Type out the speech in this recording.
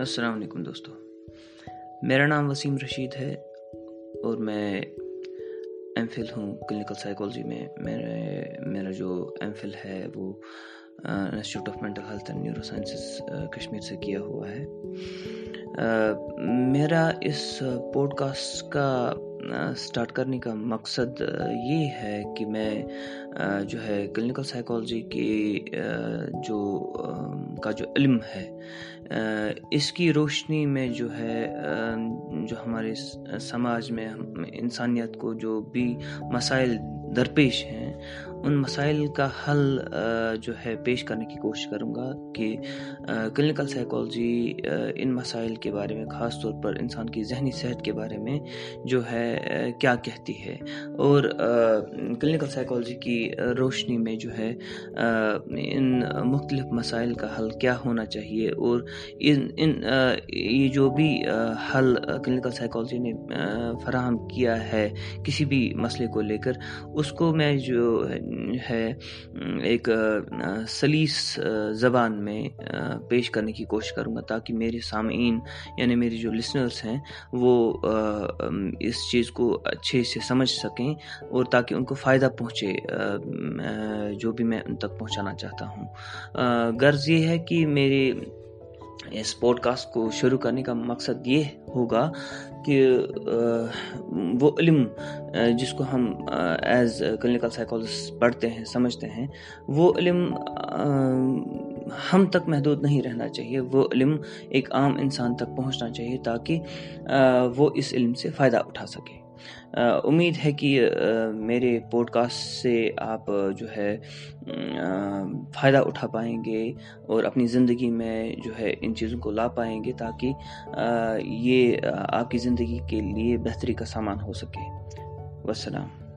السلام علیکم دوستو۔ میرا نام وسیم رشید ہے اور میں ایم فل ہوں کلینکل سائیکالوجی میں۔ میرے میرا جو ایم فل ہے وہ institute of mental health and neuro sciences Kashmir سے کیا ہوا ہے۔ میرا اس پوڈ کاسٹ کا اسٹارٹ کرنے کا مقصد یہ ہے کہ میں جو ہے کلینکل سائیکالوجی کی جو کا جو علم ہے اس کی روشنی میں جو ہے جو ہمارے سماج میں انسانیت کو جو بھی مسائل درپیش ہیں ان مسائل کا حل جو ہے پیش کرنے کی کوشش کروں گا کہ کلینکل سائیکالوجی ان مسائل کے بارے میں، خاص طور پر انسان کی ذہنی صحت کے بارے میں جو ہے کیا کہتی ہے۔ اور کلینکل سائیکالوجی کی روشنی میں جو ہے ان مختلف مسائل کا حل کیا ہونا چاہیے۔ اور ان ان یہ جو بھی حل کلینکل سائیکالوجی نے فراہم کیا ہے کسی بھی مسئلے کو لے کر، اس کو میں جو ہے، ایک سلیس زبان میں پیش کرنے کی کوشش کروں گا تاکہ میرے سامعین یعنی میری جو لسنرس ہیں، وہ اس چیز کو اچھے سے سمجھ سکیں اور تاکہ ان کو فائدہ پہنچے جو بھی میں ان تک پہنچانا چاہتا ہوں۔ غرض یہ ہے کہ میرے اس پوڈ کاسٹ کو شروع کرنے کا مقصد یہ ہوگا کہ وہ علم جس کو ہم ایز کلینکل سائیکالوجسٹ پڑھتے ہیں، سمجھتے ہیں، وہ علم ہم تک محدود نہیں رہنا چاہیے۔ وہ علم ایک عام انسان تک پہنچنا چاہیے تاکہ وہ اس علم سے فائدہ اٹھا سکے۔ امید ہے کہ میرے پوڈ کاسٹ سے آپ جو ہے فائدہ اٹھا پائیں گے اور اپنی زندگی میں جو ہے ان چیزوں کو لا پائیں گے تاکہ یہ آپ کی زندگی کے لیے بہتری کا سامان ہو سکے۔ والسلام۔